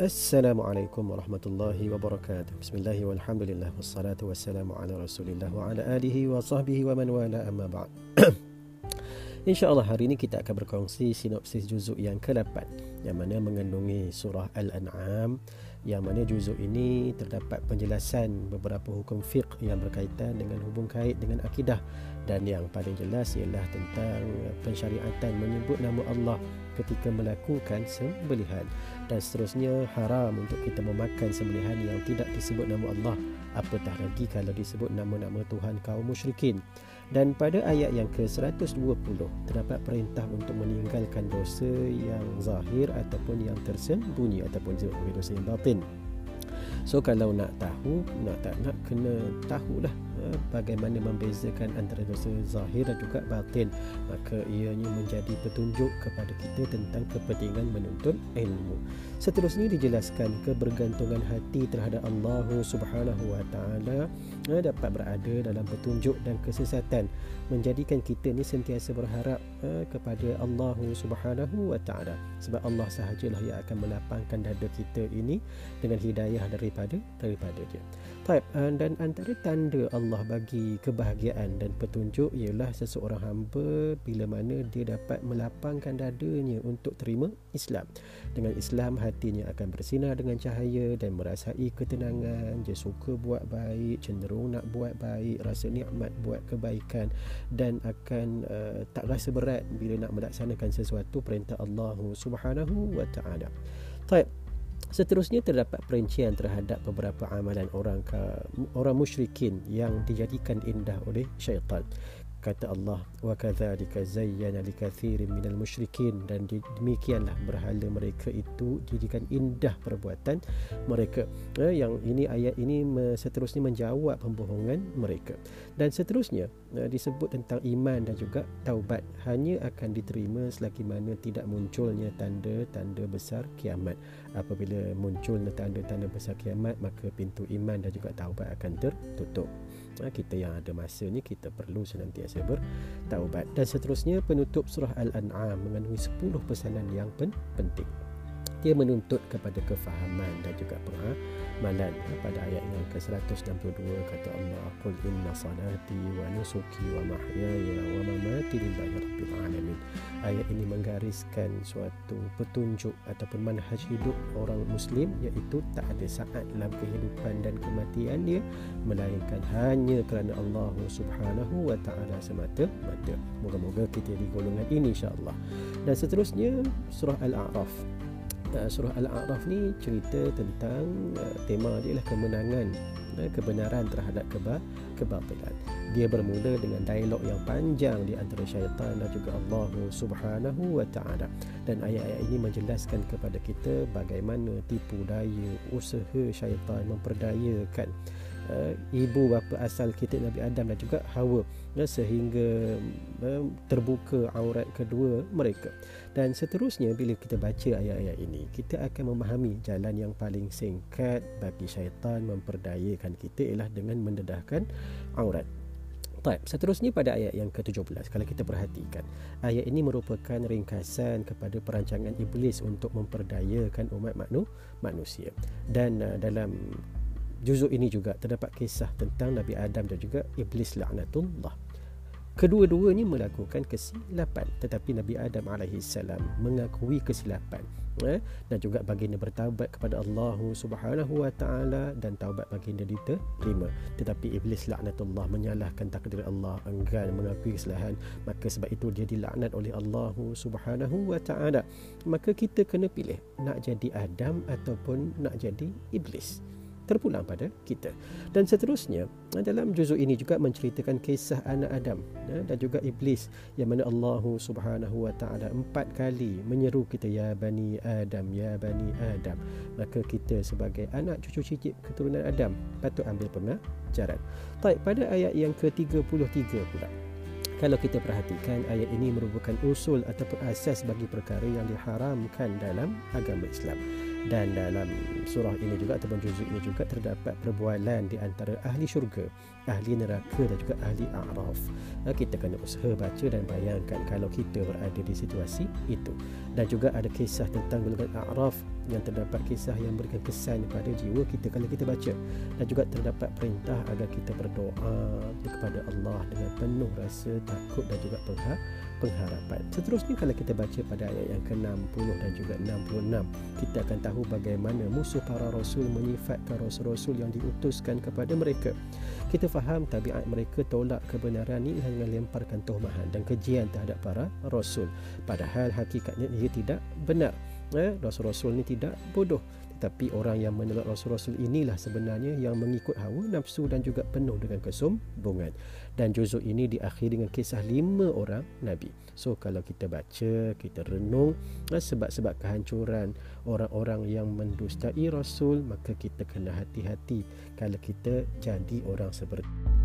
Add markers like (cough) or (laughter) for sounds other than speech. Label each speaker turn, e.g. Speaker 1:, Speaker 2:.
Speaker 1: السلام عليكم ورحمة الله وبركاته. بسم الله والحمد لله والصلاة والسلام على رسول الله وعلى آله وصحبه ومن والاه. أما بعد. (clears throat) InsyaAllah hari ini kita akan berkongsi sinopsis juzuk yang ke-8 yang mana mengandungi surah Al-An'am yang mana juzuk ini terdapat penjelasan beberapa hukum fiqh yang berkaitan dengan hubung kait dengan akidah dan yang paling jelas ialah tentang pensyariatan menyebut nama Allah ketika melakukan sembelihan. Dan seterusnya haram untuk kita memakan sembelihan yang tidak disebut nama Allah apatah lagi kalau disebut nama-nama Tuhan kaum musyrikin dan pada ayat yang ke-120 terdapat perintah untuk meninggalkan dosa yang zahir ataupun yang tersembunyi ataupun dosa yang batin. So kalau nak tahu Nak tak nak kena tahulah Bagaimana membezakan antara dosa zahir dan juga batin. Maka ianya menjadi petunjuk kepada kita Tentang kepentingan menuntut ilmu. Seterusnya dijelaskan kebergantungan hati terhadap Allah Subhanahu Wa Taala uh, dapat berada dalam petunjuk dan kesesatan. Menjadikan kita ni sentiasa berharap uh, kepada Allah Subhanahu Wa Taala. Sebab Allah sahajalah yang akan melapangkan dada kita ini dengan hidayah daripada daripada dia. Taib dan antara tanda Allah bagi kebahagiaan dan petunjuk ialah seseorang hamba bila mana dia dapat melapangkan dadanya untuk terima Islam. Dengan Islam hatinya akan bersinar dengan cahaya dan merasai ketenangan, dia suka buat baik, cenderung nak buat baik, rasa nikmat buat kebaikan dan akan uh, tak rasa berat bila nak melaksanakan sesuatu perintah Allah Subhanahu wa taala. Taib Seterusnya terdapat perincian terhadap beberapa amalan orang orang musyrikin yang dijadikan indah oleh syaitan kata Allah wa kadzalika zayyana likathirin minal musyrikin. Dan demikianlah berhala mereka itu jadikan indah perbuatan mereka. Eh, yang ini ayat ini seterusnya menjawab pembohongan mereka. Dan seterusnya eh, disebut tentang iman dan juga taubat. Hanya akan diterima selagi mana tidak munculnya tanda-tanda besar kiamat. Apabila munculnya tanda-tanda besar kiamat maka pintu iman dan juga taubat akan tertutup kita yang ada masa ni kita perlu senantiasa bertaubat. Dan seterusnya penutup surah al-an'am mengandungi 10 pesanan yang penting. Dia menuntut kepada kefahaman dan juga pengamalan pada ayat yang ke-162 kata Allah qul inna salati wa nusuki wa mahyaya wa mamati lillahi rabbil alamin. Ayat ini menggariskan suatu petunjuk ataupun manhaj hidup orang muslim iaitu tak ada saat dalam kehidupan dan kematian dia melainkan hanya kerana Allah Subhanahu wa taala semata-mata moga-moga kita di golongan ini insya-Allah. Dan seterusnya surah al-a'raf uh, surah Al-A'raf ni cerita tentang uh, tema dia lah kemenangan uh, kebenaran terhadap keba kebatilan. Dia bermula dengan dialog yang panjang di antara syaitan dan juga Allah Subhanahu wa taala. Dan ayat-ayat ini menjelaskan kepada kita bagaimana tipu daya usaha syaitan memperdayakan uh, ibu bapa asal kita Nabi Adam dan juga Hawa. Uh, sehingga uh, terbuka aurat kedua mereka. Dan seterusnya bila kita baca ayat-ayat ini kita akan memahami jalan yang paling singkat bagi syaitan memperdayakan kita ialah dengan mendedahkan aurat. Baik, seterusnya pada ayat yang ke-17 kalau kita perhatikan ayat ini merupakan ringkasan kepada perancangan iblis untuk memperdayakan umat maknu, manusia. Dan uh, dalam juzuk ini juga terdapat kisah tentang Nabi Adam dan juga iblis laknatullah. Kedua-duanya melakukan kesilapan tetapi Nabi Adam AS mengakui kesilapan eh? dan juga baginda bertaubat kepada Allah Subhanahu Wa Taala dan taubat baginda diterima. Tetapi iblis laknatullah menyalahkan takdir Allah enggan mengakui kesalahan. Maka sebab itu dia dilaknat oleh Allah Subhanahu Wa Taala. Maka kita kena pilih nak jadi Adam ataupun nak jadi iblis terpulang pada kita. Dan seterusnya, dalam juzuk ini juga menceritakan kisah anak Adam ya, dan juga iblis yang mana Allah Subhanahu wa taala empat kali menyeru kita ya bani Adam ya bani Adam. Maka kita sebagai anak cucu cicit keturunan Adam patut ambil pengajaran. Baik, pada ayat yang ke-33 pula. Kalau kita perhatikan ayat ini merupakan usul ataupun asas bagi perkara yang diharamkan dalam agama Islam dan dalam surah ini juga ataupun juzuk ini juga terdapat perbualan di antara ahli syurga ahli neraka dan juga ahli a'raf. Kita kena usaha baca dan bayangkan kalau kita berada di situasi itu. Dan juga ada kisah tentang golongan a'raf yang terdapat kisah yang memberikan kesan pada jiwa kita kalau kita baca. Dan juga terdapat perintah agar kita berdoa kepada Allah dengan penuh rasa takut dan juga pengharapan. Seterusnya kalau kita baca pada ayat yang ke-60 dan juga 66, kita akan tahu bagaimana musuh para rasul menyifatkan rasul-rasul yang diutuskan kepada mereka. Kita faham tabiat mereka tolak kebenaran ini dengan lemparkan tuhmahan dan kejian terhadap para rasul. Padahal hakikatnya ia tidak benar eh, Rasul-Rasul ni tidak bodoh Tetapi orang yang menolak Rasul-Rasul inilah sebenarnya Yang mengikut hawa nafsu dan juga penuh dengan kesombongan. Dan juzuk ini diakhiri dengan kisah lima orang Nabi. So kalau kita baca, kita renung eh, Sebab-sebab kehancuran orang-orang yang mendustai Rasul Maka kita kena hati-hati Kalau kita jadi orang seperti